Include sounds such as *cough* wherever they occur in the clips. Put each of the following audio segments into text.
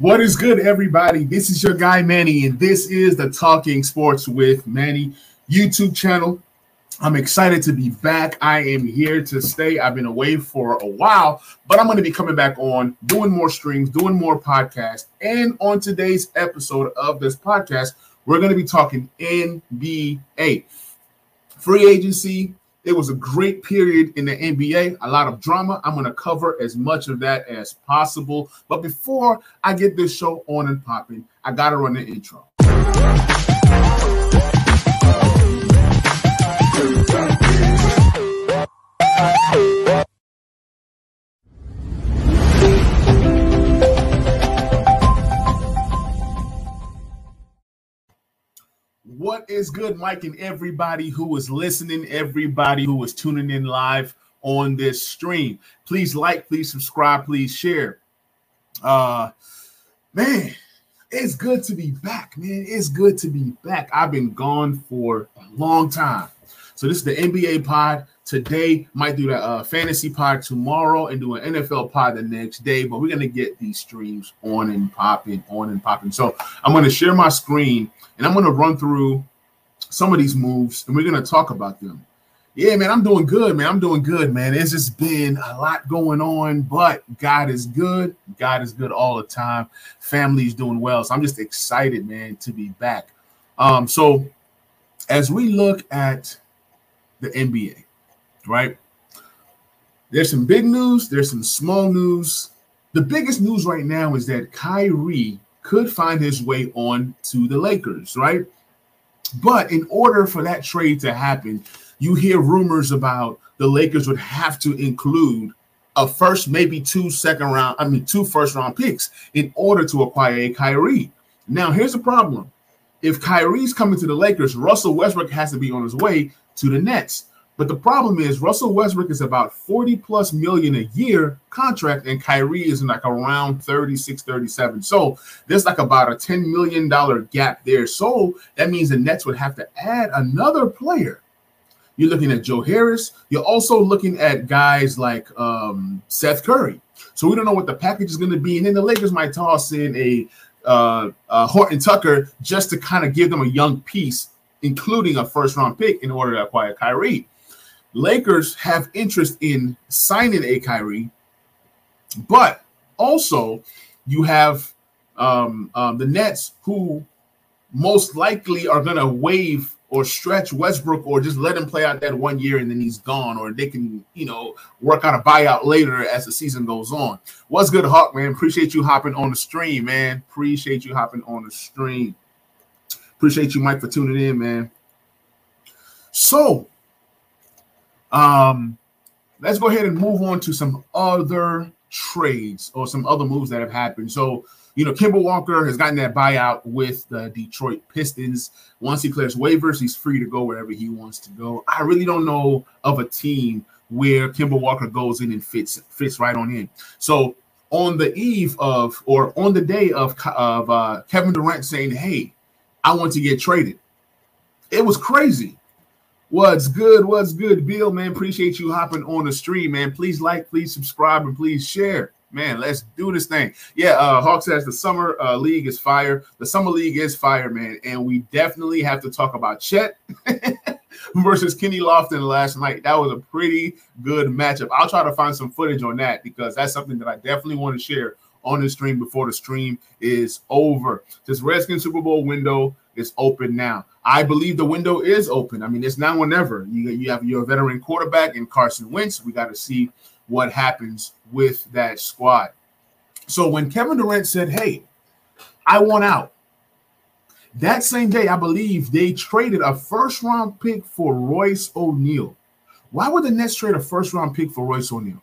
What is good, everybody? This is your guy Manny, and this is the Talking Sports with Manny YouTube channel. I'm excited to be back. I am here to stay. I've been away for a while, but I'm going to be coming back on, doing more streams, doing more podcasts. And on today's episode of this podcast, we're going to be talking NBA, free agency, it was a great period in the NBA, a lot of drama. I'm going to cover as much of that as possible. But before I get this show on and popping, I got to run the intro. What is good, Mike, and everybody who is listening, everybody who is tuning in live on this stream? Please like, please subscribe, please share. Uh, man, it's good to be back, man. It's good to be back. I've been gone for a long time. So this is the NBA pod. Today might do the uh, fantasy pod tomorrow and do an NFL pod the next day. But we're gonna get these streams on and popping, on and popping. So I'm gonna share my screen and I'm gonna run through some of these moves and we're gonna talk about them. Yeah, man, I'm doing good, man. I'm doing good, man. It's just been a lot going on, but God is good. God is good all the time. Family's doing well. So I'm just excited, man, to be back. Um, so as we look at the NBA, right? There's some big news, there's some small news. The biggest news right now is that Kyrie could find his way on to the Lakers, right? But in order for that trade to happen, you hear rumors about the Lakers would have to include a first, maybe two second round, I mean, two first round picks in order to acquire a Kyrie. Now, here's the problem. If Kyrie's coming to the Lakers, Russell Westbrook has to be on his way to the Nets. But the problem is Russell Westbrook is about 40 plus million a year contract, and Kyrie is like around 36, 37. So there's like about a $10 million gap there. So that means the Nets would have to add another player. You're looking at Joe Harris. You're also looking at guys like um, Seth Curry. So we don't know what the package is going to be. And then the Lakers might toss in a uh, uh, Horton Tucker just to kind of give them a young piece, including a first round pick in order to acquire Kyrie. Lakers have interest in signing a Kyrie, but also you have um, um, the Nets who most likely are going to waive or stretch Westbrook or just let him play out that one year and then he's gone, or they can, you know, work out a buyout later as the season goes on. What's good, Hawk, man? Appreciate you hopping on the stream, man. Appreciate you hopping on the stream. Appreciate you, Mike, for tuning in, man. So, um, let's go ahead and move on to some other trades or some other moves that have happened. So, you know, Kemba Walker has gotten that buyout with the Detroit Pistons. Once he clears waivers, he's free to go wherever he wants to go. I really don't know of a team where Kemba Walker goes in and fits fits right on in. So on the eve of or on the day of of uh, Kevin Durant saying, "Hey, I want to get traded," it was crazy. What's good? What's good, Bill? Man, appreciate you hopping on the stream, man. Please like, please subscribe, and please share. Man, let's do this thing. Yeah, uh, Hawk says the summer uh, league is fire. The summer league is fire, man, and we definitely have to talk about Chet *laughs* versus Kenny Lofton last night. That was a pretty good matchup. I'll try to find some footage on that because that's something that I definitely want to share on the stream before the stream is over. This Redskins Super Bowl window is open now. I believe the window is open. I mean, it's now or never. You, you have your veteran quarterback in Carson Wentz. We got to see what happens with that squad. So when Kevin Durant said, Hey, I want out, that same day, I believe they traded a first round pick for Royce O'Neale. Why would the Nets trade a first round pick for Royce O'Neale?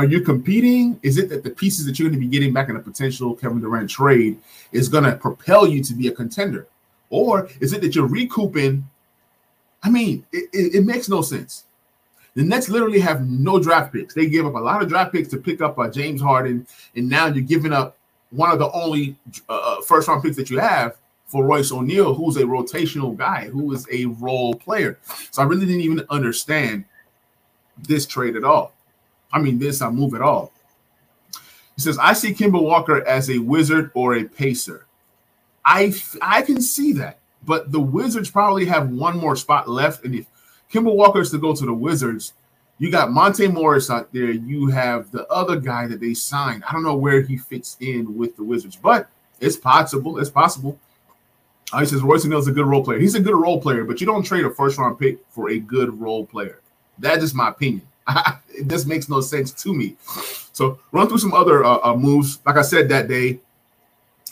Are you competing? Is it that the pieces that you're going to be getting back in a potential Kevin Durant trade is going to propel you to be a contender? Or is it that you're recouping? I mean, it, it, it makes no sense. The Nets literally have no draft picks. They gave up a lot of draft picks to pick up uh, James Harden, and now you're giving up one of the only uh, uh first round picks that you have for Royce O'Neale, who's a rotational guy, who is a role player. So I really didn't even understand this trade at all. I mean, this I move at all. He says, I see Kemba Walker as a wizard or a pacer. I I can see that, but the Wizards probably have one more spot left. And if Kemba Walker is to go to the Wizards, you got Monte Morris out there. You have the other guy that they signed. I don't know where he fits in with the Wizards, but it's possible. It's possible. Uh, he says Royce O'Neale's a good role player. He's a good role player, but you don't trade a first round pick for a good role player. That's just my opinion. *laughs* just makes no sense to me. So run through some other uh, uh, moves. Like I said that day,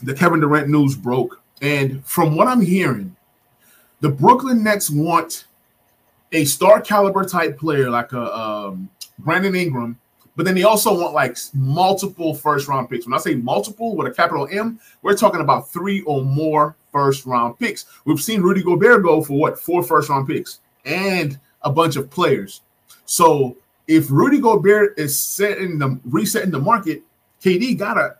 the Kevin Durant news broke, and from what I'm hearing, the Brooklyn Nets want a star caliber type player like a um, Brandon Ingram, but then they also want like multiple first round picks. When I say multiple with a capital M, we're talking about three or more first round picks. We've seen Rudy Gobert go for what four first round picks and a bunch of players. So if Rudy Gobert is setting the resetting the market, KD gotta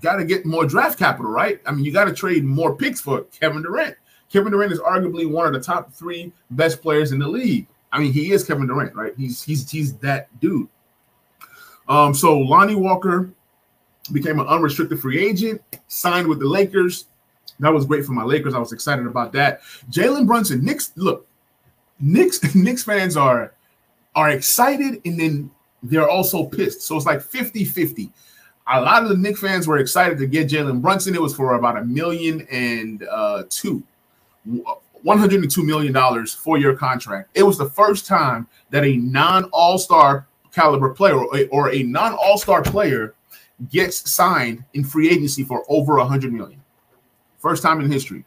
gotta get more draft capital, right? I mean, you gotta trade more picks for Kevin Durant. Kevin Durant is arguably one of the top three best players in the league. I mean, he is Kevin Durant, right? He's he's he's that dude. Um, so Lonnie Walker became an unrestricted free agent, signed with the Lakers. That was great for my Lakers. I was excited about that. Jalen Brunson, Knicks, look, Knicks, *laughs* Knicks fans are are excited and then they're also pissed. So it's like 50-50. A lot of the Knicks fans were excited to get Jalen Brunson. It was for about a million and uh, two. $102 million four year contract. It was the first time that a non All Star caliber player or a, a non All Star player gets signed in free agency for over 100 million. First time in history.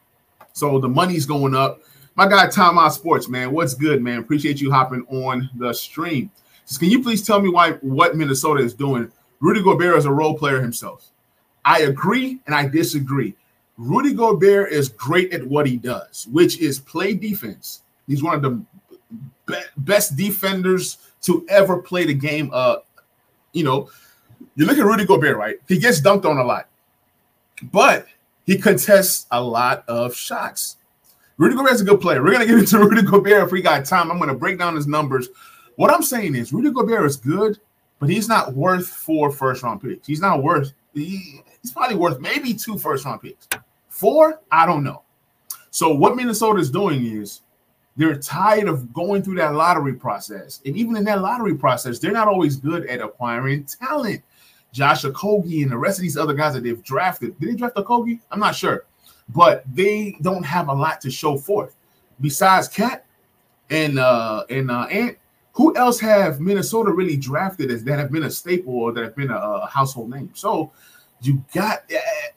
So the money's going up. My guy, Tom Out Sports, man, what's good, man? Appreciate you hopping on the stream. Can you please tell me why what Minnesota is doing? Rudy Gobert is a role player himself. I agree and I disagree. Rudy Gobert is great at what he does, which is play defense. He's one of the be- best defenders to ever play the game. Uh, you know, you look at Rudy Gobert, right? He gets dunked on a lot, but he contests a lot of shots. Rudy Gobert is a good player. We're gonna get into *laughs* Rudy Gobert if we got time. I'm gonna break down his numbers. What I'm saying is Rudy Gobert is good, but he's not worth four first round picks. He's not worth. He, he's probably worth maybe two first round picks. Four, I don't know. So what Minnesota is doing is they're tired of going through that lottery process. And even in that lottery process, they're not always good at acquiring talent. Josh Okogie and the rest of these other guys that they've drafted. Did they draft Okogie? I'm not sure. But they don't have a lot to show forth. Besides KAT and uh and uh Ant, who else have Minnesota really drafted as that have been a staple or that have been a, a household name? So you got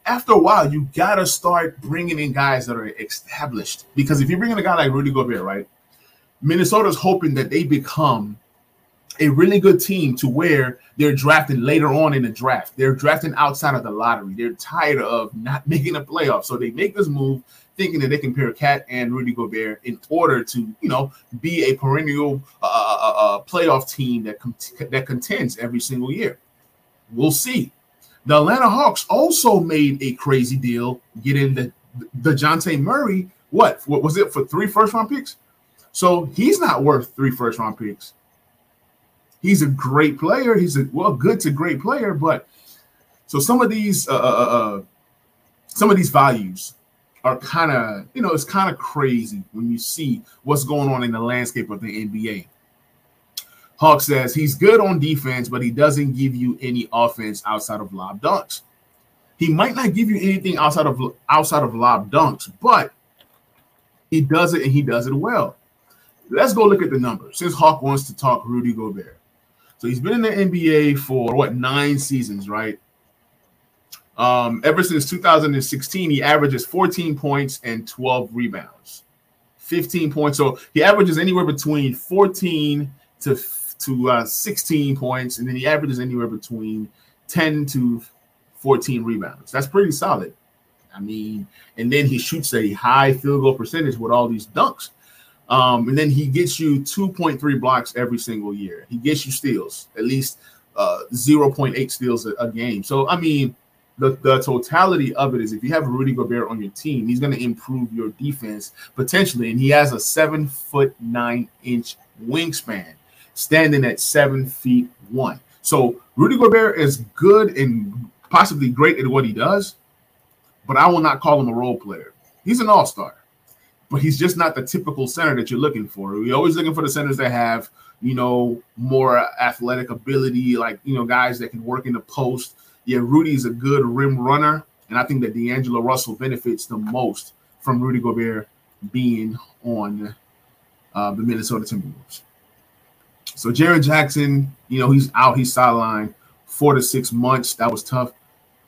after a while you got to start bringing in guys that are established because if you bring in a guy like Rudy Gobert, right? Minnesota's hoping that they become a really good team to where they're drafting later on in the draft. They're drafting outside of the lottery. They're tired of not *laughs* making a playoff, so they make this move thinking that they can pair KAT and Rudy Gobert in order to, you know, be a perennial uh, uh, uh, uh playoff team that com- that contends every single year. We'll see. The Atlanta Hawks also made a crazy deal getting the the Dejounte Murray. What? What was it for three first round picks? So he's not worth three first round picks. He's a great player. He's a well, good to great player, but so some of these uh, uh, uh, uh some of these values are kind of you know it's kind of crazy when you see what's going on in the landscape of the NBA. Hawk says he's good on defense, but he doesn't give you any offense outside of lob dunks. He might not give you anything outside of outside of lob dunks, but he does it and he does it well. Let's go look at the numbers. Since Hawk wants to talk Rudy Gobert, so he's been in the NBA for what nine seasons, right? Um, ever since 2016, he averages 14 points and 12 rebounds, 15 points. So he averages anywhere between 14 to to uh, 16 points, and then he averages anywhere between 10 to 14 rebounds. That's pretty solid. I mean, and then he shoots a high field goal percentage with all these dunks. Um, and then he gets you 2.3 blocks every single year. He gets you steals, at least uh, 0.8 steals a, a game. So, I mean, the, the totality of it is if you have Rudy Gobert on your team, he's going to improve your defense potentially. And he has a seven foot nine inch wingspan standing at seven feet one. So Rudy Gobert is good and possibly great at what he does, but I will not call him a role player. He's an all-star, but he's just not the typical center that you're looking for. We're always looking for the centers that have, you know, more athletic ability, like you know, guys that can work in the post. Yeah, Rudy's a good rim runner, and I think that D'Angelo Russell benefits the most from Rudy Gobert being on uh, the Minnesota Timberwolves. So Jaren Jackson, you know, he's out, he's sidelined four to six months. That was tough.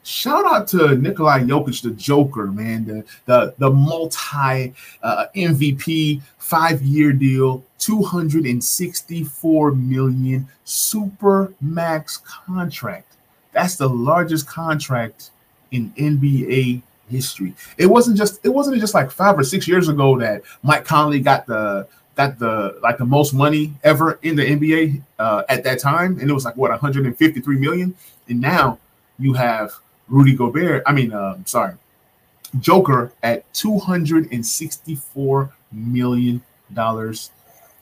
Shout out to Nikolai Jokic, the Joker, man, the the the multi uh, MVP five year deal, two hundred and sixty four million super max contract. That's the largest contract in NBA history. It wasn't just it wasn't just like five or six years ago that Mike Conley got the got the like the most money ever in the NBA uh, at that time, and it was like what 153 million. And now you have Rudy Gobert. I mean, uh, sorry, Joker at 264 million dollars.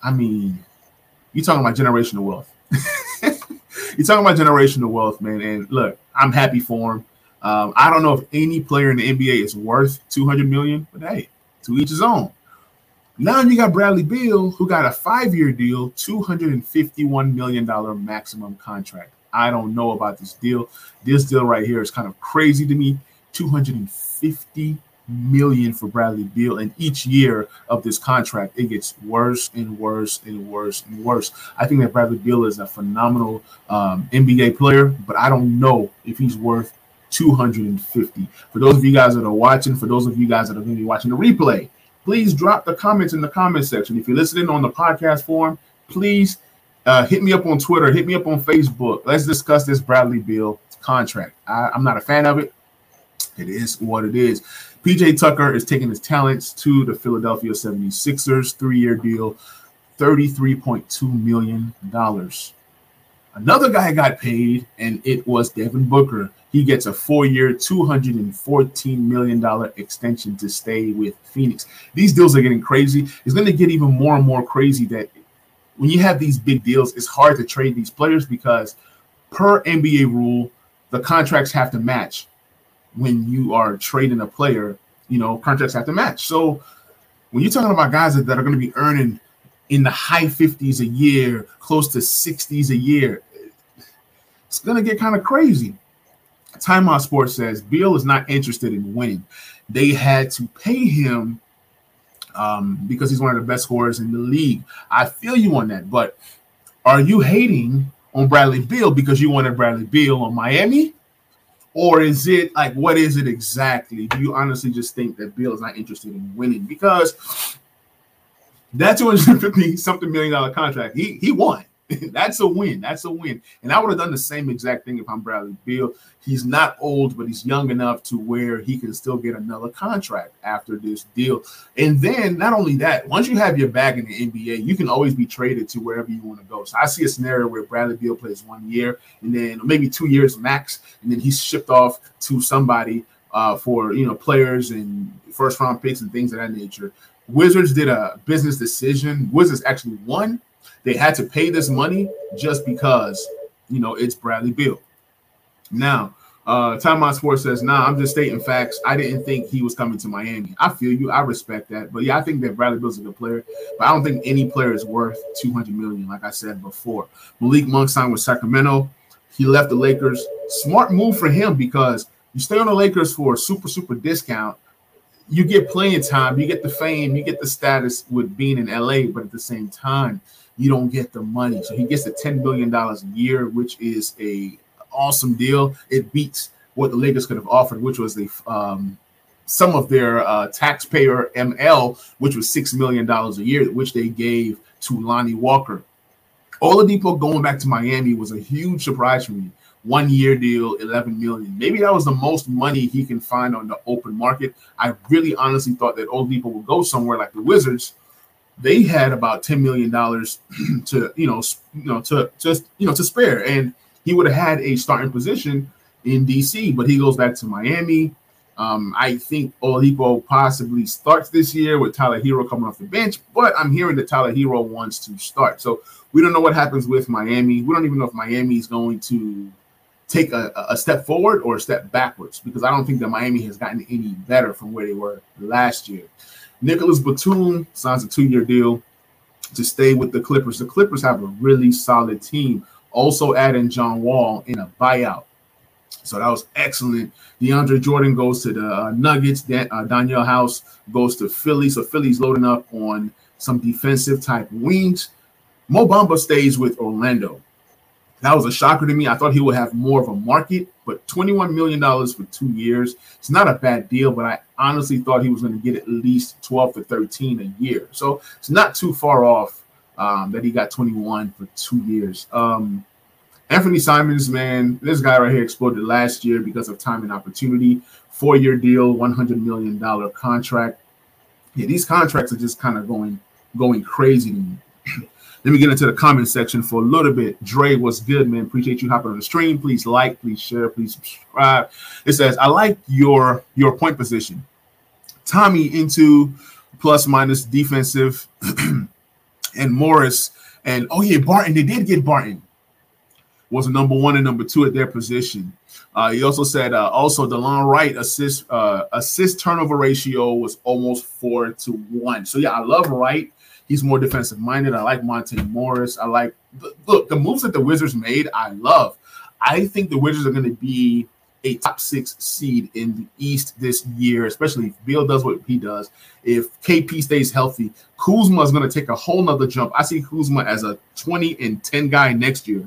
I mean, you're talking about generational wealth. *laughs* you're talking about generational wealth, man. And look, I'm happy for him. Um, I don't know if any player in the NBA is worth 200 million, but hey, to each his own. Now you got Bradley Beal, who got a five-year deal, $251 million maximum contract. I don't know about this deal. This deal right here is kind of crazy to me. 250 million for Bradley Beal, and each year of this contract, it gets worse and worse and worse and worse. I think that Bradley Beal is a phenomenal um, NBA player, but I don't know if he's worth 250. For those of you guys that are watching, for those of you guys that are going to be watching the replay, please drop the comments in the comment section. If you're listening on the podcast form, please uh, hit me up on Twitter, hit me up on Facebook. Let's discuss this Bradley Beal contract. I, I'm not a fan of it. It is what it is. PJ Tucker is taking his talents to the Philadelphia 76ers, three year deal, $33.2 million. Another guy got paid, and it was Devin Booker. He gets a four-year, $214 million extension to stay with Phoenix. These deals are getting crazy. It's going to get even more and more crazy that when you have these big deals, it's hard to trade these players because per NBA rule, the contracts have to match when you are trading a player, you know, contracts have to match. So when you're talking about guys that, are going to be earning in the high 50s a year, close to 60s a year, it's going to get kind of crazy. Timeout Sports says Beal is not interested in winning. They had to pay him um, because he's one of the best scorers in the league. I feel you on that, but are you hating on Bradley Beal because you wanted Bradley Beal on Miami? Or is it like what is it exactly? Do you honestly just think that Beal is not interested in winning? Because that 250 something million dollar contract, he he won. *laughs* That's a win. That's a win. And I would have done the same exact thing if I'm Bradley Beal. He's not old, but he's young enough to where he can still get another contract after this deal. And then not only that, once you have your bag in the NBA, you can always be traded to wherever you want to go. So I see a scenario where Bradley Beal plays one year and then maybe two years max, and then he's shipped off to somebody uh, for you know players and first round picks and things of that nature. Wizards did a business decision. Wizards actually won they had to pay this money just because, you know, it's Bradley Beal. Now, uh, Timeout Sports says, nah, I'm just stating facts. I didn't think he was coming to Miami. I feel you. I respect that. But yeah, I think that Bradley Beal's a good player. But I don't think any player is worth 200 million, like I said before. Malik Monk signed with Sacramento. He left the Lakers. Smart move for him because you stay on the Lakers for a super, super discount. You get playing time, you get the fame, you get the status with being in LA, but at the same time, you don't get the money. So he gets the $10 billion a year, which is a awesome deal. It beats what the Lakers could have offered, which was the um, some of their uh, taxpayer ML, which was $6 million a year, which they gave to Lonnie Walker. Oladipo going back to Miami was a huge surprise for me. One year deal, 11 million. Maybe that was the most money he can find on the open market. I really honestly thought that Oladipo would go somewhere like the Wizards they had about ten million dollars *clears throat* to you know you know to just you know to spare, and he would have had a starting position in DC, but he goes back to Miami. Um, I think Oladipo possibly starts this year with Tyler Herro coming off the bench, but I'm hearing that Tyler Herro wants to start. So we don't know what happens with Miami. We don't even know if Miami is going to take a, a step forward or a step backwards because I don't think that Miami has gotten any better from where they were last year. Nicolas Batum signs a two-year deal to stay with the Clippers. The Clippers have a really solid team. Also adding John Wall in a buyout. So that was excellent. DeAndre Jordan goes to the uh, Nuggets. Dan, uh, Danuel House goes to Philly. So Philly's loading up on some defensive type wings. Mo Bamba stays with Orlando. That was a shocker to me. I thought he would have more of a market, but $21 million for two years. It's not a bad deal, but I honestly thought he was going to get at least 12 to 13 a year. So it's not too far off um, that he got 21 for two years. Um, Anthony Simons, man, this guy right here exploded last year because of time and opportunity. Four year deal, $100 million contract. Yeah, these contracts are just kind of going going crazy to me. *clears throat* Let me get into the comment section for a little bit. Dre, what's good, man? Appreciate you hopping on the stream. Please like, please share, please subscribe. It says, I like your your point position. Tommy into plus minus defensive *clears throat* and Morris. And oh yeah, Barton. They did get Barton. Was number one and number two at their position. Uh, he also said uh, also DeLon Wright assist uh, assist turnover ratio was almost four to one. So yeah, I love Wright. He's more defensive minded. I like Monte Morris. I like look the moves that the Wizards made. I love. I think the Wizards are going to be a top six seed in the East this year, especially if Beal does what he does. If KP stays healthy, Kuzma is going to take a whole nother jump. I see Kuzma as a 20 and 10 guy next year,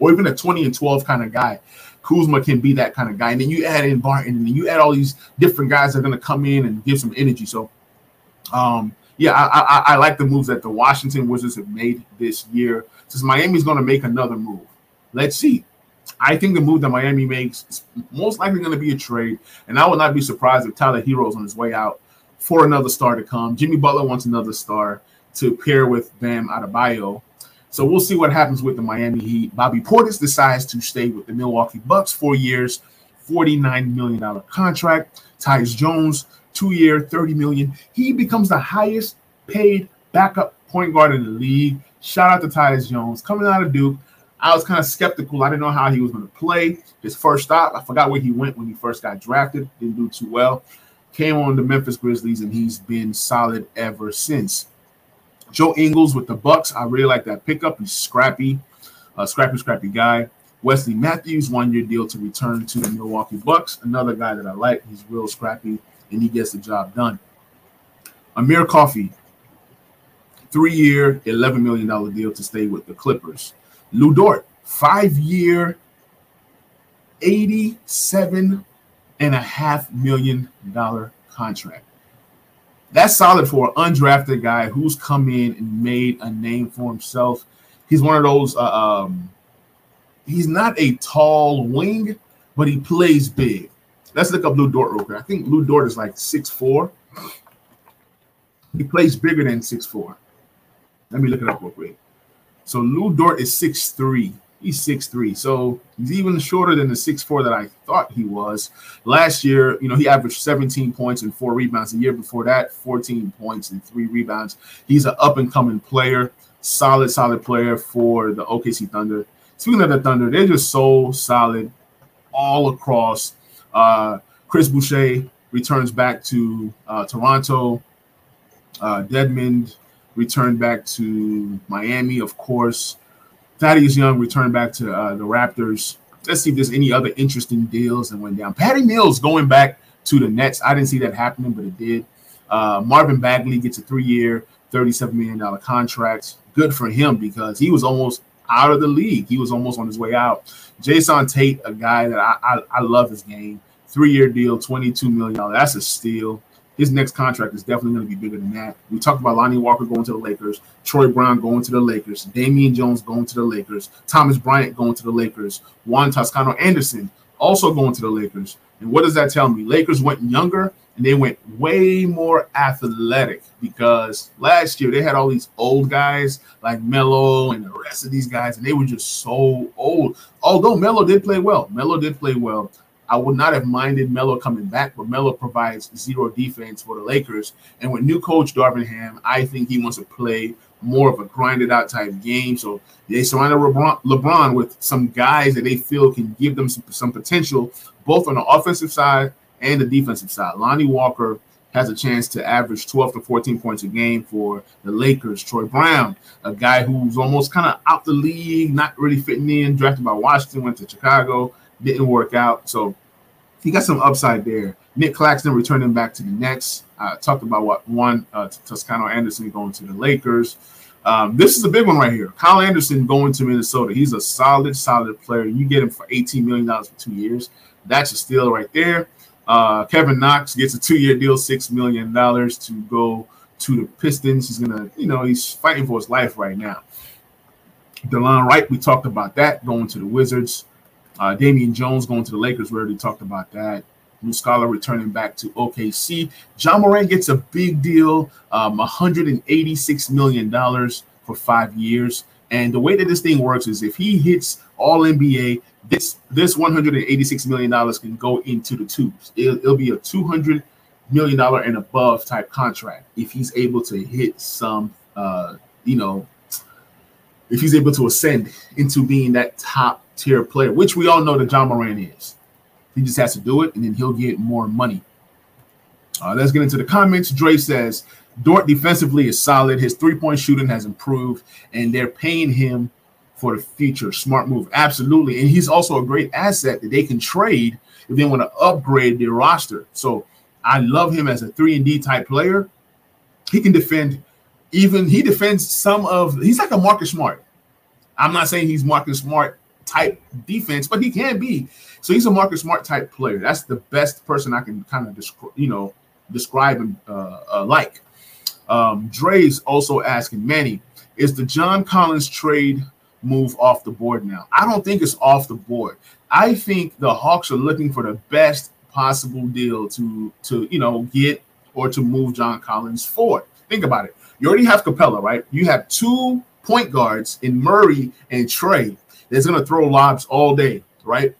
or even a 20 and 12 kind of guy. Kuzma can be that kind of guy. And then you add in Barton, and then you add all these different guys that are going to come in and give some energy. So, um, yeah, I, I, I, like the moves that the Washington Wizards have made this year. Since Miami's going to make another move, let's see. I think the move that Miami makes is most likely going to be a trade, and I would not be surprised if Tyler Herro's on his way out for another star to come. Jimmy Butler wants another star to pair with Bam Adebayo. So we'll see what happens with the Miami Heat. Bobby Portis decides to stay with the Milwaukee Bucks four years, $49 million contract. Tyus Jones two year, 30 million. He becomes the highest paid backup point guard in the league. Shout out to Tyus Jones coming out of Duke. I was kind of skeptical. I didn't know how he was going to play. His first stop, I forgot where he went when he first got drafted. Didn't do too well. Came on the Memphis Grizzlies, and he's been solid ever since. Joe Ingles with the Bucks. I really like that pickup. He's scrappy, a scrappy, scrappy guy. Wesley Matthews, one year deal to return to the Milwaukee Bucks. Another guy that I like. He's real scrappy and he gets the job done. Amir Coffey, three year, $11 million deal to stay with the Clippers. Lou Dort, five year, $87 and a half million dollar contract. That's solid for an undrafted guy who's come in and made a name for himself. He's one of those. Uh, um, he's not a tall wing, but he plays big. Let's look up Lou Dort real quick. I think Lou Dort is like six four. He plays bigger than six four. Let me look it up real quick. So Lou Dort is six three. He's six three. So he's even shorter than the six four that I thought he was. Last year, you know, he averaged 17 points and four rebounds. The year before that, 14 points and three rebounds. He's an up and coming player, solid, solid player for the OKC Thunder. Speaking of the Thunder, they're just so solid all across uh, Chris Boucher returns back to uh, Toronto. Uh, Dedmon returned back to Miami, of course. Thaddeus Young returned back to uh, the Raptors. Let's see if there's any other interesting deals that went down. Patty Mills going back to the Nets. I didn't see that happening, but it did. Uh, Marvin Bagley gets a three-year, $37 million contract. Good for him because he was almost out of the league. He was almost on his way out. Jae'Sean Tate, a guy that I, I, I love his game. Three year deal, $22 million. That's a steal. His next contract is definitely going to be bigger than that. We talked about Lonnie Walker going to the Lakers, Troy Brown going to the Lakers, Damian Jones going to the Lakers, Thomas Bryant going to the Lakers, Juan Toscano Anderson also going to the Lakers. And what does that tell me? Lakers went younger and they went way more athletic because last year they had all these old guys like Melo and the rest of these guys, and they were just so old. Although Melo did play well, Melo did play well. I would not have minded Melo coming back, but Melo provides zero defense for the Lakers. And with new coach Darvin Ham, I think he wants to play more of a grinded out type game. So they surrounded LeBron, LeBron with some guys that they feel can give them some, some potential, both on the offensive side and the defensive side. Lonnie Walker has a chance to average 12 to 14 points a game for the Lakers. Troy Brown, a guy who's almost kind of out the league, not really fitting in, drafted by Washington, went to Chicago, didn't work out. So he got some upside there. Nick Claxton returning back to the Nets. Uh, talked about what one uh, Toscano Anderson going to the Lakers. Um, this is a big one right here. Kyle Anderson going to Minnesota. He's a solid, solid player. You get him for $18 million for two years. That's a steal right there. Uh, Kevin Knox gets a two-year deal, six million dollars to go to the Pistons. He's gonna, you know, he's fighting for his life right now. Delon Wright, we talked about that going to the Wizards. Uh, Damian Jones going to the Lakers. We already talked about that. Muscala returning back to OKC. Ja Morant gets a big deal, um, 186 million dollars for five years. And the way that this thing works is if he hits All NBA, this this 186 million dollars can go into the tubes. It'll, it'll be a 200 million dollar and above type contract if he's able to hit some, uh, you know, if he's able to ascend into being that top tier player, which we all know that Ja Morant is. He just has to do it, and then he'll get more money. Uh, let's get into the comments. Dre says Dort defensively is solid. His three point shooting has improved, and they're paying him for the future. Smart move, absolutely. And he's also a great asset that they can trade if they want to upgrade their roster. So I love him as a three and D type player. He can defend. Even he defends some of. He's like a Marcus Smart. I'm not saying he's Marcus Smart type defense, but he can be. So he's a Marcus Smart type player. That's the best person I can kind of describe. You know, describe him uh, uh, like. Um, Dre's also asking Manny, is the John Collins trade move off the board now. I don't think it's off the board. I think the Hawks are looking for the best possible deal to to you know get or to move John Collins forward. Think about it. You already have Capela, right? You have two point guards in Murray and Trae that's going to throw lobs all day, right?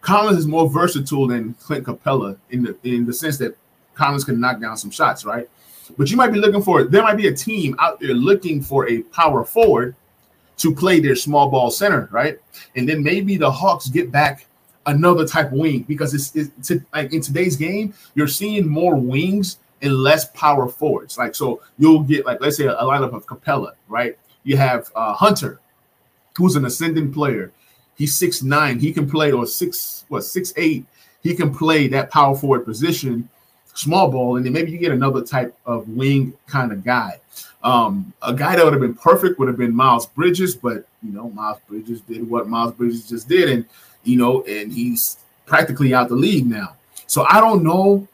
Collins is more versatile than Clint Capela in the in the sense that Collins can knock down some shots, right? But you might be looking for there might be a team out there looking for a power forward to play their small ball center, right? And then maybe the Hawks get back another type of wing because it's, it's like in today's game, you're seeing more wings and less power forwards. Like so, you'll get like let's say a, a lineup of Capela, right? You have uh, Hunter, who's an ascending player. He's six nine. He can play or six what six eight. He can play that power forward position, small ball, and then maybe you get another type of wing kind of guy. Um, a guy that would have been perfect would have been Miles Bridges, but you know, Miles Bridges did what Miles Bridges just did, and you know, and he's practically out the league now. So I don't know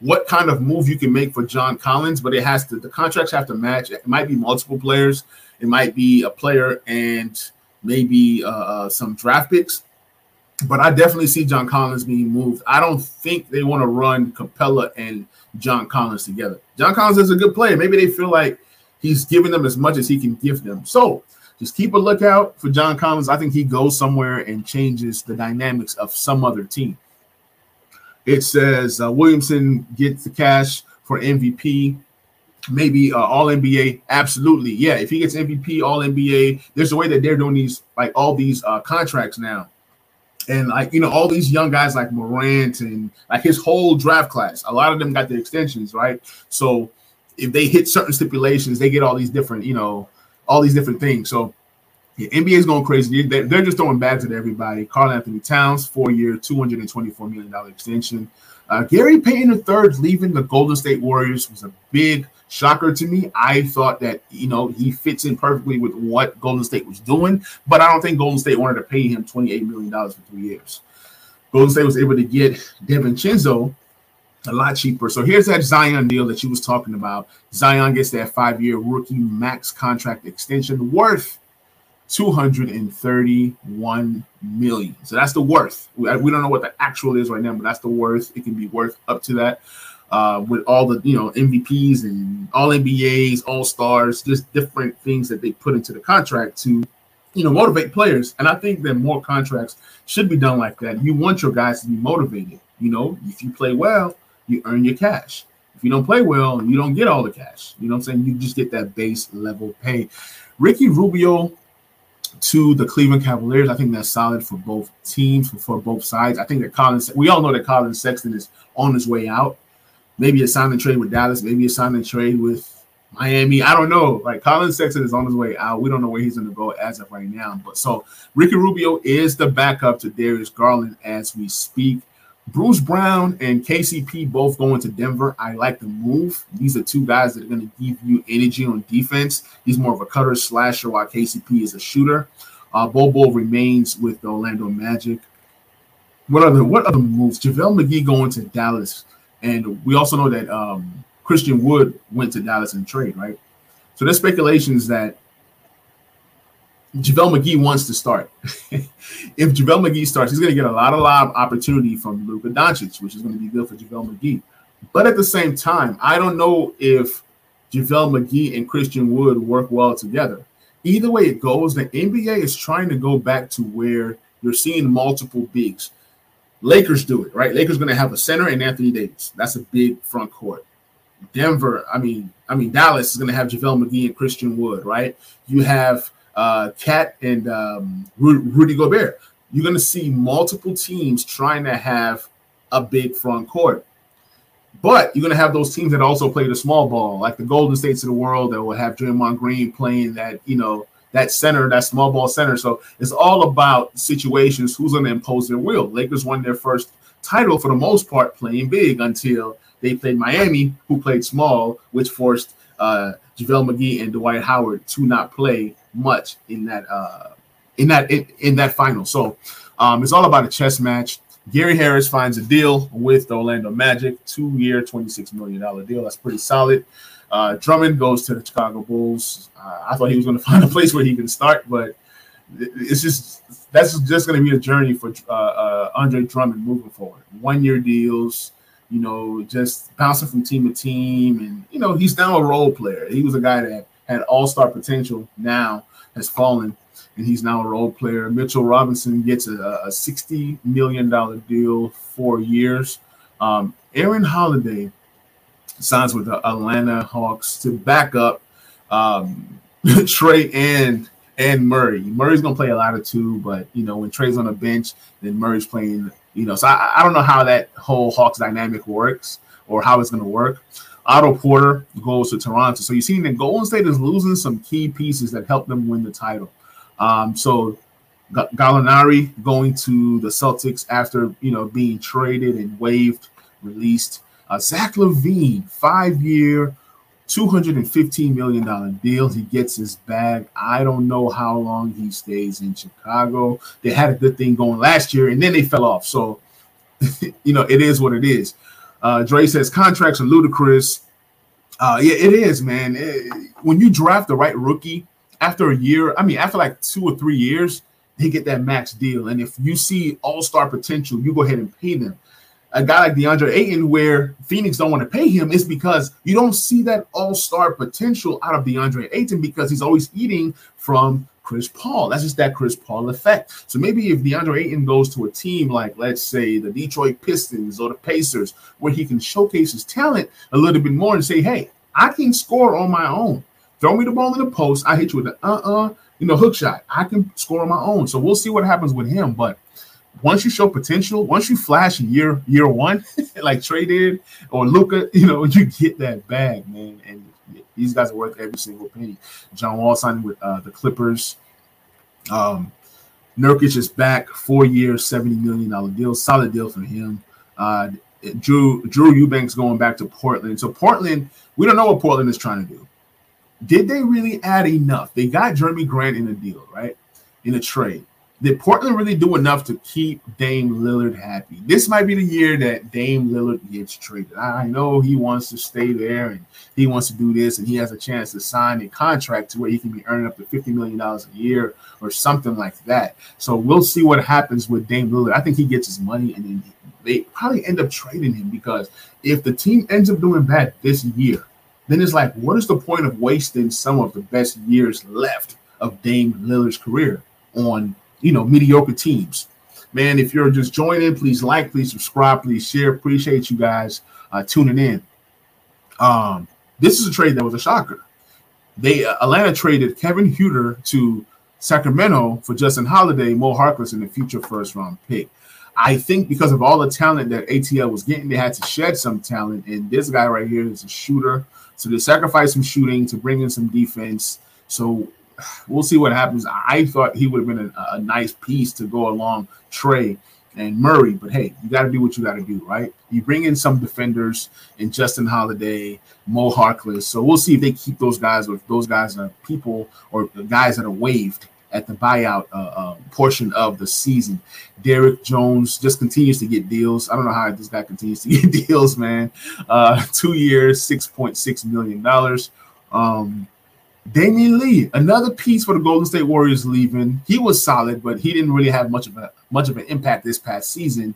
what kind of move you can make for John Collins, but it has to the contracts have to match. It might be multiple players, it might be a player and maybe uh, uh some draft picks. But I definitely see John Collins being moved. I don't think they want to run Capela and John Collins together. John Collins is a good player. Maybe they feel like he's giving them as much as he can give them. So just keep a lookout for John Collins. I think he goes somewhere and changes the dynamics of some other team. It says uh, Williamson gets the cash for MVP, maybe uh, All NBA. Absolutely, yeah. If he gets MVP, All NBA, there's a way that they're doing these like all these uh, contracts now, and like you know all these young guys like Morant and like his whole draft class. A lot of them got the extensions, right? So if they hit certain stipulations, they get all these different, you know, all these different things. So yeah, NBA is going crazy. They're, they're just throwing bags at everybody. Karl-Anthony Towns, four-year, $224 million extension. Uh, Gary Payton III leaving the Golden State Warriors was a big shocker to me. I thought that, you know, he fits in perfectly with what Golden State was doing, but I don't think Golden State wanted to pay him $28 million for three years. Golden State was able to get Devin DiVincenzo, a lot cheaper. So here's that Zion deal that you was talking about. Zion gets that five-year rookie max contract extension worth 231 million. So that's the worth. We, we, don't know what the actual is right now, but that's the worth. It can be worth up to that. Uh, with all the you know MVPs and all NBAs, all stars, just different things that they put into the contract to you know, motivate players. And I think that more contracts should be done like that. You want your guys to be motivated. You know, if you play well, you earn your cash. If you don't play well, you don't get all the cash. You know what I'm saying? You just get that base level pay. Ricky Rubio to the Cleveland Cavaliers. I think that's solid for both teams, for, both sides. I think that Collins, we all know that Collin Sexton is on his way out. Maybe a sign and trade with Dallas, maybe a sign and trade with Miami. I don't know. Like Collin Sexton is on his way out. We don't know where he's going to go as of right now. But so Ricky Rubio is the backup to Darius Garland as we speak. Bruce Brown and KCP both going to Denver. I like the move. These are two guys that are going to give you energy on defense. He's more of a cutter slasher, while KCP is a shooter. Uh, Bobo remains with the Orlando Magic. What other what other moves? JaVale McGee going to Dallas, and we also know that um, Christian Wood went to Dallas in trade, right? So there's speculations that JaVale McGee wants to start. *laughs* if JaVale McGee starts, he's going to get a lot of live opportunity from Luka Doncic, which is going to be good for JaVale McGee. But at the same time, I don't know if JaVale McGee and Christian Wood work well together. Either way it goes, the NBA is trying to go back to where you're seeing multiple bigs. Lakers do it, right? Lakers going to have a center and Anthony Davis. That's a big front court. Denver, I mean, I mean Dallas is going to have JaVale McGee and Christian Wood, right? You have uh, KAT and um, Rudy Gobert. You're going to see multiple teams trying to have a big front court. But you're going to have those teams that also play the small ball, like the Golden States of the world that will have Draymond Green playing that, you know, that center, that small ball center. So it's all about situations, who's going to impose their will. Lakers won their first title for the most part playing big until they played Miami, who played small, which forced uh, JaVale McGee and Dwight Howard to not play much in that uh, in that in, in that final. So um, it's all about a chess match. Gary Harris finds a deal with the Orlando Magic, two-year, $26 million deal. That's pretty solid. Uh, Drummond goes to the Chicago Bulls. Uh, I thought he was going *laughs* to find a place where he can start, but it's just that's just going to be a journey for uh, uh, Andre Drummond moving forward. One-year deals, you know, just bouncing from team to team, and you know he's now a role player. He was a guy that had all-star potential. Now has fallen, and he's now a role player. Mitchell Robinson gets a, a $60 million deal, four years. Um, Aaron Holiday signs with the Atlanta Hawks to back up um, *laughs* Trae and and Murray. Murray's gonna play a lot of two, but you know when Trae's on the bench, then Murray's playing. You know, so I, I don't know how that whole Hawks dynamic works or how it's gonna work. Otto Porter goes to Toronto. So you're seeing that Golden State is losing some key pieces that help them win the title. Um, so Gallinari going to the Celtics after you know being traded and waived, released. Uh, Zach LaVine, hundred and fifteen million dollar deal. He gets his bag. I don't know how long he stays in Chicago. They had a good thing going last year, and then they fell off. So *laughs* you know it is what it is. Uh, Dre says contracts are ludicrous. Uh, yeah, it is, man. It, when you draft the right rookie after a year, I mean, after like two or three years, they get that max deal. And if you see all star potential, you go ahead and pay them. A guy like DeAndre Ayton, where Phoenix don't want to pay him, is because you don't see that all star potential out of DeAndre Ayton because he's always eating from Chris Paul. That's just that Chris Paul effect. So maybe if DeAndre Ayton goes to a team like, let's say, the Detroit Pistons or the Pacers, where he can showcase his talent a little bit more and say, hey, I can score on my own. Throw me the ball in the post. I hit you with the uh-uh, you know, hook shot. I can score on my own. So we'll see what happens with him. But once you show potential, once you flash in year year one, *laughs* like Trae did or Luka, *laughs* you know, you get that bag, man. And these guys are worth every single penny. John Wall signing with uh, the Clippers. Um, Nurkic is back, four years, seventy million dollar deal, solid deal for him. Uh, Drew Drew Eubanks going back to Portland. So Portland, we don't know what Portland is trying to do. Did they really add enough? They got Jerami Grant in a deal, right? In a trade did Portland really do enough to keep Dame Lillard happy? This might be the year that Dame Lillard gets traded. I know he wants to stay there and he wants to do this, and he has a chance to sign a contract to where he can be earning up to $50 million a year or something like that. So we'll see what happens with Dame Lillard. I think he gets his money and then they probably end up trading him because if the team ends up doing bad this year, then it's like, what is the point of wasting some of the best years left of Dame Lillard's career on you know mediocre teams. Man, if you're just joining, please like, please subscribe, please share. Appreciate you guys uh, tuning in. Um, this is a trade that was a shocker. They uh, Atlanta traded Kevin Huerter to Sacramento for Justin Holiday, Mo Harkless, and a future first round pick. I think because of all the talent that ATL was getting, they had to shed some talent. And this guy right here is a shooter. So they sacrificed some shooting to bring in some defense. So we'll see what happens. I thought he would have been a, a nice piece to go along Trae and Murray, but hey, you got to do what you got to do, right? You bring in some defenders in Justin Holiday, Mo Harkless. So we'll see if they keep those guys or if those guys are people or guys that are waived at the buyout uh, uh, portion of the season. Derrick Jones just continues to get deals. I don't know how this guy continues to *laughs* get deals, man. Uh, two years, $6.6 million. Um, Damion Lee, another piece for the Golden State Warriors leaving. He was solid, but he didn't really have much of a much of an impact this past season,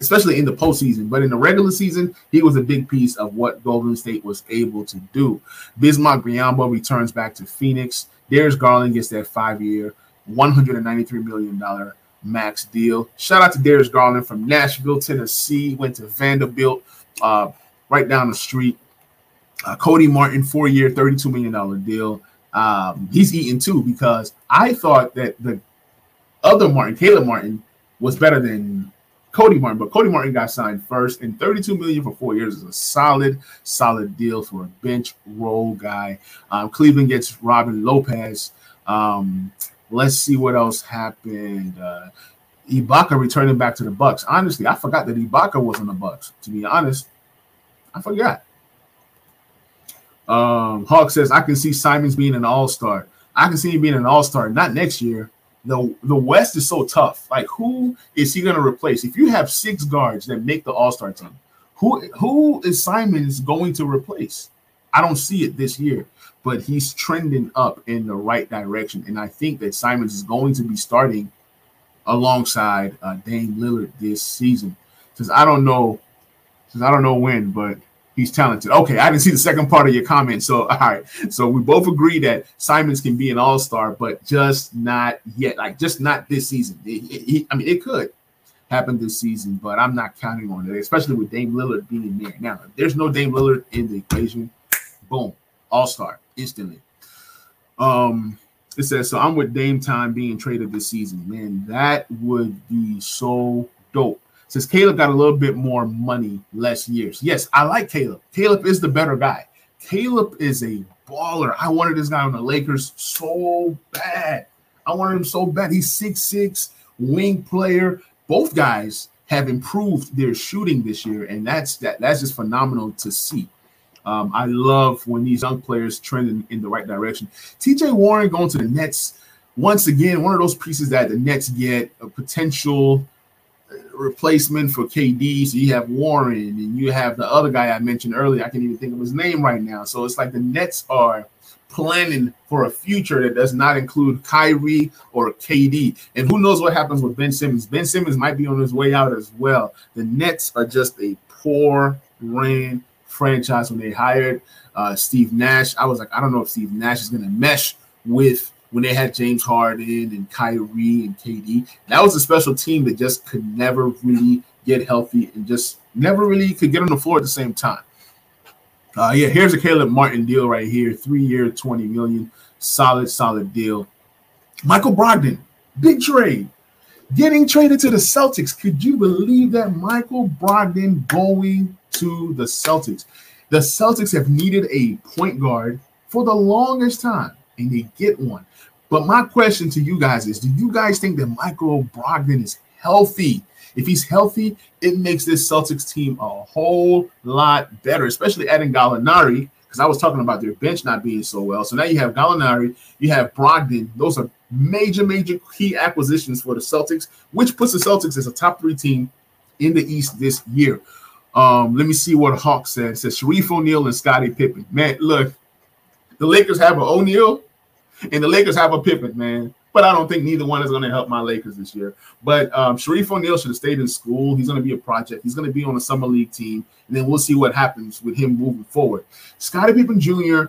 especially in the postseason. But in the regular season, he was a big piece of what Golden State was able to do. Bismack Biyombo returns back to Phoenix. Darius Garland gets that five-year, $193 million max deal. Shout out to Darius Garland from Nashville, Tennessee. Went to Vanderbilt, uh, right down the street. Uh, Cody Martin, four-year, $32 million deal. Um, he's eating too because I thought that the other Martin, Caleb Martin, was better than Cody Martin, but Cody Martin got signed first, and 32 million for four years is a solid, solid deal for a bench role guy. Um, Cleveland gets Robin Lopez. Um, let's see what else happened. Uh, Ibaka returning back to the Bucks. Honestly, I forgot that Ibaka was on the Bucks. To be honest, I forgot. Um, Hawk says I can see Simons being an All Star. I can see him being an All Star, not next year, the the West is so tough. Like, who is he going to replace? If you have six guards that make the All Star team, who who is Simons going to replace? I don't see it this year, but he's trending up in the right direction, and I think that Simons is going to be starting alongside uh, Dame Lillard this season. Since I don't know, since I don't know when, but he's talented. Okay, I didn't see the second part of your comment. So, *laughs* all right. So we both agree that Simons can be an all-star, but just not yet. Like just not this season. It, it, I mean, it could happen this season, but I'm not counting on it, especially with Dame Lillard being there. Now, if there's no Dame Lillard in the equation, boom, all-star instantly. Um, it says so. I'm with Dame time being traded this season. Man, that would be so dope says Caleb got a little bit more money, less years. Yes, I like Caleb. Caleb is the better guy. Caleb is a baller. I wanted this guy on the Lakers so bad. I wanted him so bad. He's six six wing player. Both guys have improved their shooting this year, and that's that. That's just phenomenal to see. Um, I love when these young players trend in, in the right direction. TJ Warren going to the Nets once again. One of those pieces that the Nets get a potential replacement for KD. So you have Warren and you have the other guy I mentioned earlier. I can't even think of his name right now. So it's like the Nets are planning for a future that does not include Kyrie or KD. And who knows what happens with Ben Simmons? Ben Simmons might be on his way out as well. The Nets are just a poor ran franchise when they hired uh, Steve Nash. I was like, I don't know if Steve Nash is going to mesh with when they had James Harden and Kyrie and KD. That was a special team that just could never really get healthy and just never really could get on the floor at the same time. Uh, yeah, here's a Caleb Martin deal right here, three year, 20 million, solid, solid deal. Michael Brogdon, big trade, getting traded to the Celtics. Could you believe that Michael Brogdon going to the Celtics? The Celtics have needed a point guard for the longest time, and they get one. But my question to you guys is do you guys think that Michael Brogdon is healthy? If he's healthy, it makes this Celtics team a whole lot better, especially adding Gallinari, because I was talking about their bench not being so well. So now you have Gallinari, you have Brogdon. Those are major, major key acquisitions for the Celtics, which puts the Celtics as a top three team in the East this year. Um, let me see what Hawk said. It says Shareef O'Neal and Scottie Pippen. Man, look, the Lakers have an O'Neal and the Lakers have a Pippen, man. But I don't think neither one is going to help my Lakers this year. But um, Shareef O'Neal should have stayed in school. He's going to be a project. He's going to be on a summer league team, and then we'll see what happens with him moving forward. Scottie Pippen Jr.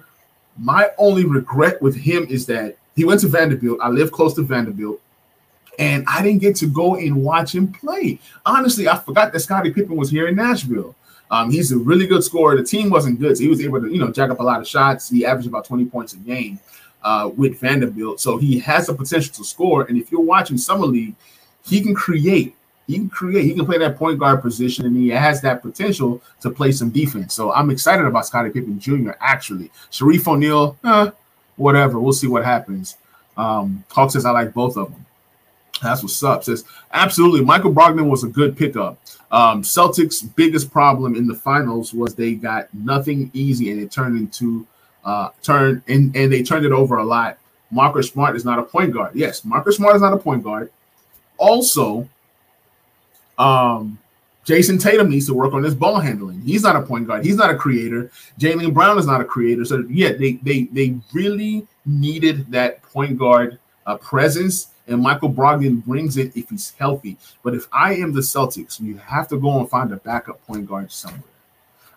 My only regret with him is that he went to Vanderbilt. I live close to Vanderbilt. And I didn't get to go and watch him play. Honestly, I forgot that Scottie Pippen was here in Nashville. Um, he's a really good scorer. The team wasn't good, so he was able to, you know, jack up a lot of shots. He averaged about 20 points a game uh, with Vanderbilt. So he has the potential to score. And if you're watching Summer League, he can create. He can create. He can play that point guard position, and he has that potential to play some defense. So I'm excited about Scottie Pippen Jr. Actually, Shareef O'Neal, eh, whatever. We'll see what happens. Um, Hawk says I like both of them. That's what's up. Says absolutely. Michael Brogdon was a good pickup. Um, Celtics' biggest problem in the finals was they got nothing easy, and it turned into uh, turn and, and they turned it over a lot. Marcus Smart is not a point guard. Yes, Marcus Smart is not a point guard. Also, um, Jayson Tatum needs to work on his ball handling. He's not a point guard. He's not a creator. Jaylen Brown is not a creator. So yeah, they they they really needed that point guard uh, presence, and Michael Brogdon brings it if he's healthy. But if I am the Celtics, you have to go and find a backup point guard somewhere.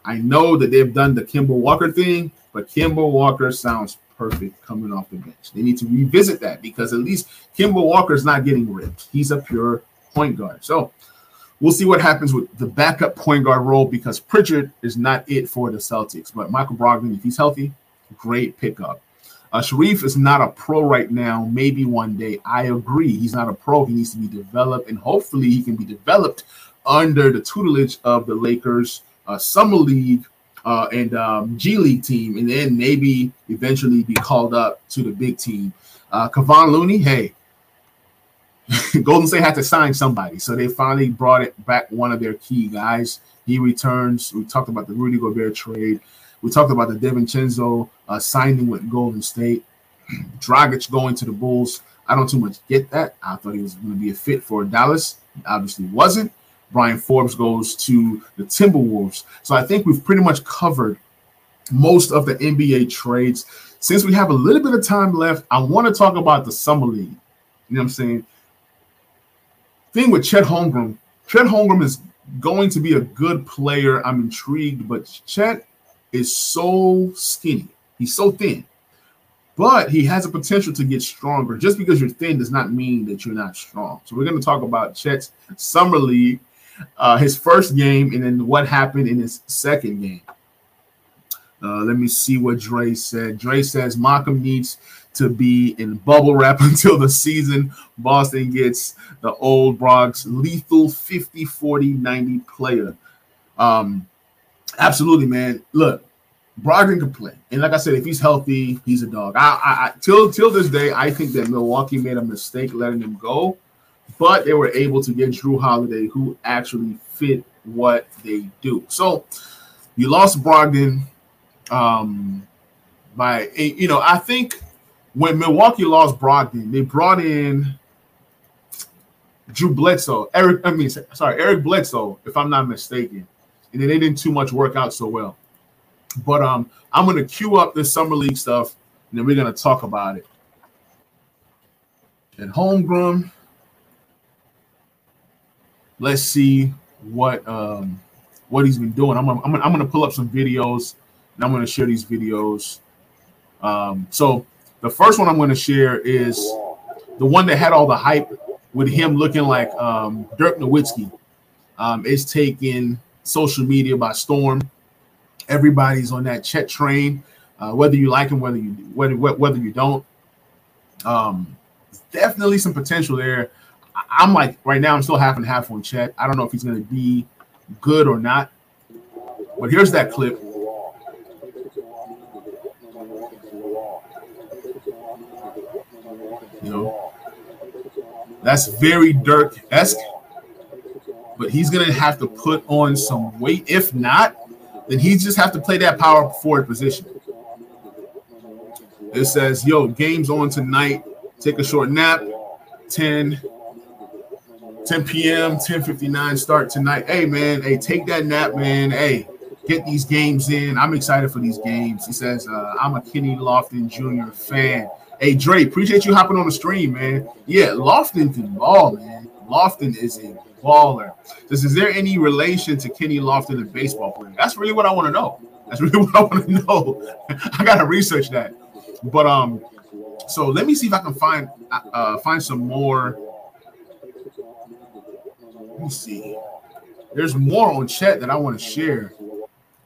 I know that they've done the Kemba Walker thing, but Kemba Walker sounds perfect coming off the bench. They need to revisit that because at least Kemba Walker is not getting ripped. He's a pure point guard. So we'll see what happens with the backup point guard role because Pritchard is not it for the Celtics. But Michael Brogdon, if he's healthy, great pickup. Uh, Shareef is not a pro right now. Maybe one day. I agree. He's not a pro. He needs to be developed, and hopefully, he can be developed under the tutelage of the Lakers uh, Summer League uh, and um, G League team, and then maybe eventually be called up to the big team. Uh, Kevon Looney, hey, *laughs* Golden State had to sign somebody, so they finally brought it back one of their key guys. He returns. We talked about the Rudy Gobert trade. We talked about the DiVincenzo uh, signing with Golden State. *clears throat* Dragic going to the Bulls. I don't too much get that. I thought he was going to be a fit for Dallas. Obviously wasn't. Bryn Forbes goes to the Timberwolves. So I think we've pretty much covered most of the NBA trades. Since we have a little bit of time left, I want to talk about the Summer League. You know what I'm saying? Thing with Chet Holmgren, Chet Holmgren is going to be a good player. I'm intrigued, but Chet is so skinny. He's so thin. But he has a potential to get stronger. Just because you're thin does not mean that you're not strong. So we're going to talk about Chet's Summer League uh, his first game and then what happened in his second game. Uh, let me see what Dre said. Dre says Malcolm needs to be in bubble wrap *laughs* until the season. Boston gets the old Bronx lethal 50 40 90 player. Um, absolutely, man. Look, Brogdon can play, and like I said, if he's healthy, he's a dog. I, I, I till till this day, I think that Milwaukee made a mistake letting him go but they were able to get Jrue Holiday, who actually fit what they do. So you lost Brogdon um, by, you know, I think when Milwaukee lost Brogdon, they brought in Drew Bledsoe, Eric, I mean, sorry, Eric Bledsoe, if I'm not mistaken. And then they didn't too much work out so well. But um, I'm going to queue up this summer league stuff, and then we're going to talk about it. And Holmgren, let's see what um what he's been doing. I'm gonna, I'm I'm gonna pull up some videos and I'm gonna share these videos. Um, so the first one I'm gonna share is the one that had all the hype with him looking like um, Dirk Nowitzki. Um, it's taking social media by storm. Everybody's on that Chet train, uh, whether you like him, whether you whether whether you don't. Um, definitely some potential there. I'm like right now, I'm still half and half on Chet. I don't know if he's going to be good or not. But here's that clip. You know, that's very Dirk esque, but he's going to have to put on some weight. If not, then he just have to play that power forward position. It says, "Yo, game's on tonight. Take a short nap. 10 10 p.m., 10:59 start tonight. Hey man, hey, take that nap, man. Hey, get these games in. I'm excited for these games. He says, uh, I'm a Kenny Lofton Jr. fan. Hey Dre, appreciate you hopping on the stream, man. Yeah, Lofton can ball, man. Lofton is a baller. Says, is there any relation to Kenny Lofton, a baseball player? That's really what I want to know. That's *laughs* really what I want to know. I gotta research that. But um, So let me see if I can find uh, find some more. Let me see. There's more on chat that I want to share,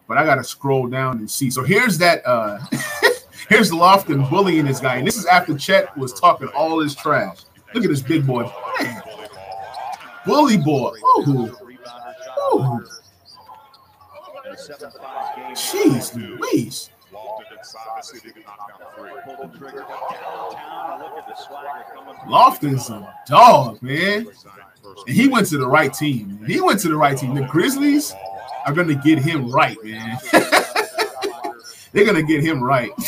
but I gotta scroll down and see. So here's that. Uh, *laughs* here's Lofton bullying this guy, and this is after Chet was talking all his trash. Look at this big boy, Man. bully boy. Ooh. Ooh. Jeez Louise. Lofton's a dog, man. And he went to the right team. He went to the right team. The Grizzlies are going to get him right, man. *laughs* They're going to get him right. *laughs*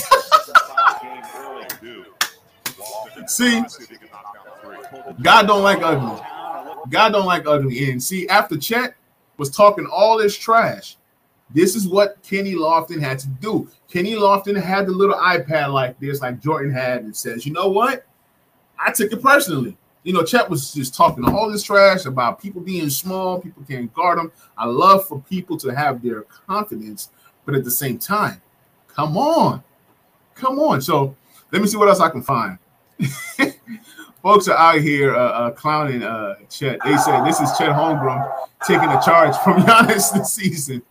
see, God don't like ugly. God don't like ugly. And see, after Chet was talking all this trash, this is what Kenny Lofton had to do. Kenny Lofton had the little iPad like this, like Jordan had, and says, "You know what? I took it personally. You know, Chet was just talking all this trash about people being small, people can't guard them. I love for people to have their confidence, but at the same time, come on, come on. So let me see what else I can find. *laughs* Folks are out here uh, uh, clowning uh, Chet. They say this is Chet Holmgren taking a charge from *laughs* Giannis this season.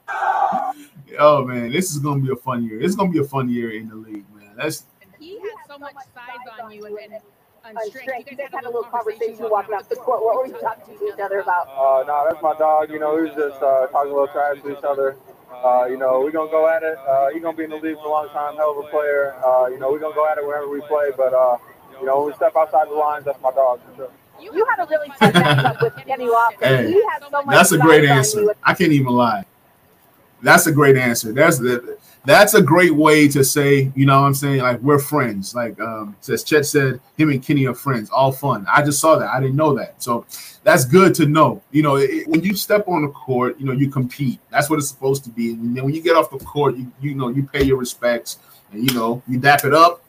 Oh man, this is gonna be a fun year. It's gonna be a fun year in the league, man. That's he has so much size on you and, and on strength. You guys had a little conversation walking off the court. What were you talking to each other about? Uh, no, nah, that's my dog. You know, we was just uh, talking a little trash to each other. Uh, you know, we're gonna go at it. Uh, he's gonna be in the league for a long time, hell of a player. Uh, you know, we're gonna go at it wherever we play. But uh, you know, when we step outside the lines, that's my dog for sure. You had a really tough matchup with Kenny Lofton. Hey, he had so much that's a great answer. I can't even lie. That's a great answer. That's the that's a great way to say, you know what I'm saying? Like we're friends. Like um says Chet said, him and Kenny are friends, all fun. I just saw that. I didn't know that. So that's good to know. You know, it, when you step on the court, you know, you compete. That's what it's supposed to be. And then when you get off the court, you you know, you pay your respects and you know, you dap it up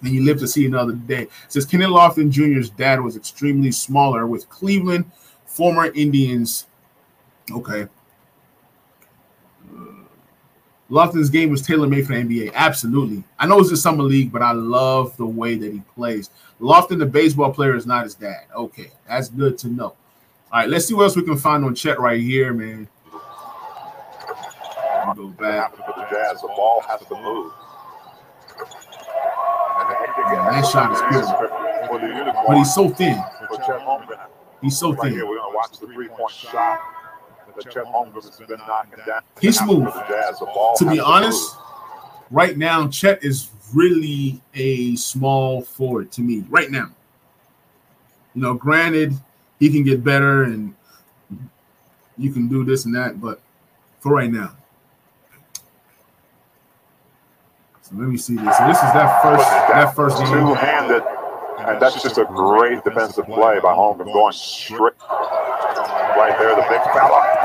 and you live to see another day. It says Kenny Lofton Jr.'s dad was extremely smaller with Cleveland, former Indians. Okay. Lofton's game was tailor made for the NBA. Absolutely. I know it's a summer league, but I love the way that he plays. Lofton, the baseball player, is not his dad. Okay, that's good to know. All right, let's see what else we can find on Chet right here, man. Go back. The Jazz, the ball has to move. Man, that shot is good. But he's so thin. He's so thin. Right here, We're going to watch the three point shot. Chet Holmgren has been knocking down. He's smooth. To be honest, right now, Chet is really a small forward to me right now. You know, granted, he can get better and you can do this and that, but for right now. So let me see this. So this is that first that first. Two-handed, and that's just a great defensive play by Holmgren going straight right there, the big fella.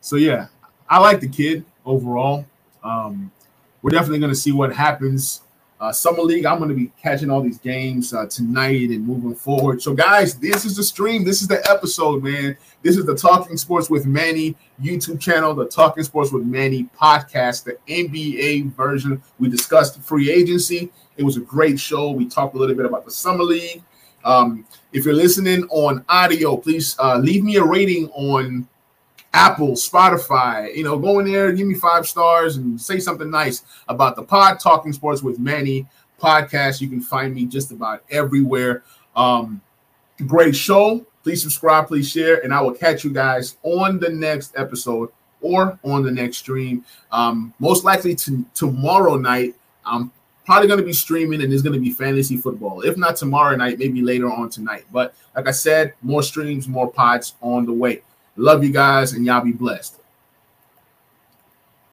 So yeah, I like the kid overall. Um, we're definitely going to see what happens. Uh, Summer League, I'm going to be catching all these games uh, tonight and moving forward. So, guys, this is the stream. This is the episode, man. This is the Talking Sports with Manny YouTube channel, the Talking Sports with Manny podcast, the NBA version. We discussed free agency. It was a great show. We talked a little bit about the Summer League. Um, if you're listening on audio, please uh, leave me a rating on Apple, Spotify, you know, go in there, give me five stars and say something nice about the pod talking sports with Manny podcast. You can find me just about everywhere. Um, great show. Please subscribe, please share, and I will catch you guys on the next episode or on the next stream. Um, most likely to tomorrow night. I'm probably going to be streaming and there's going to be fantasy football. If not tomorrow night, maybe later on tonight. But like I said, more streams, more pods on the way. Love you guys, and y'all be blessed.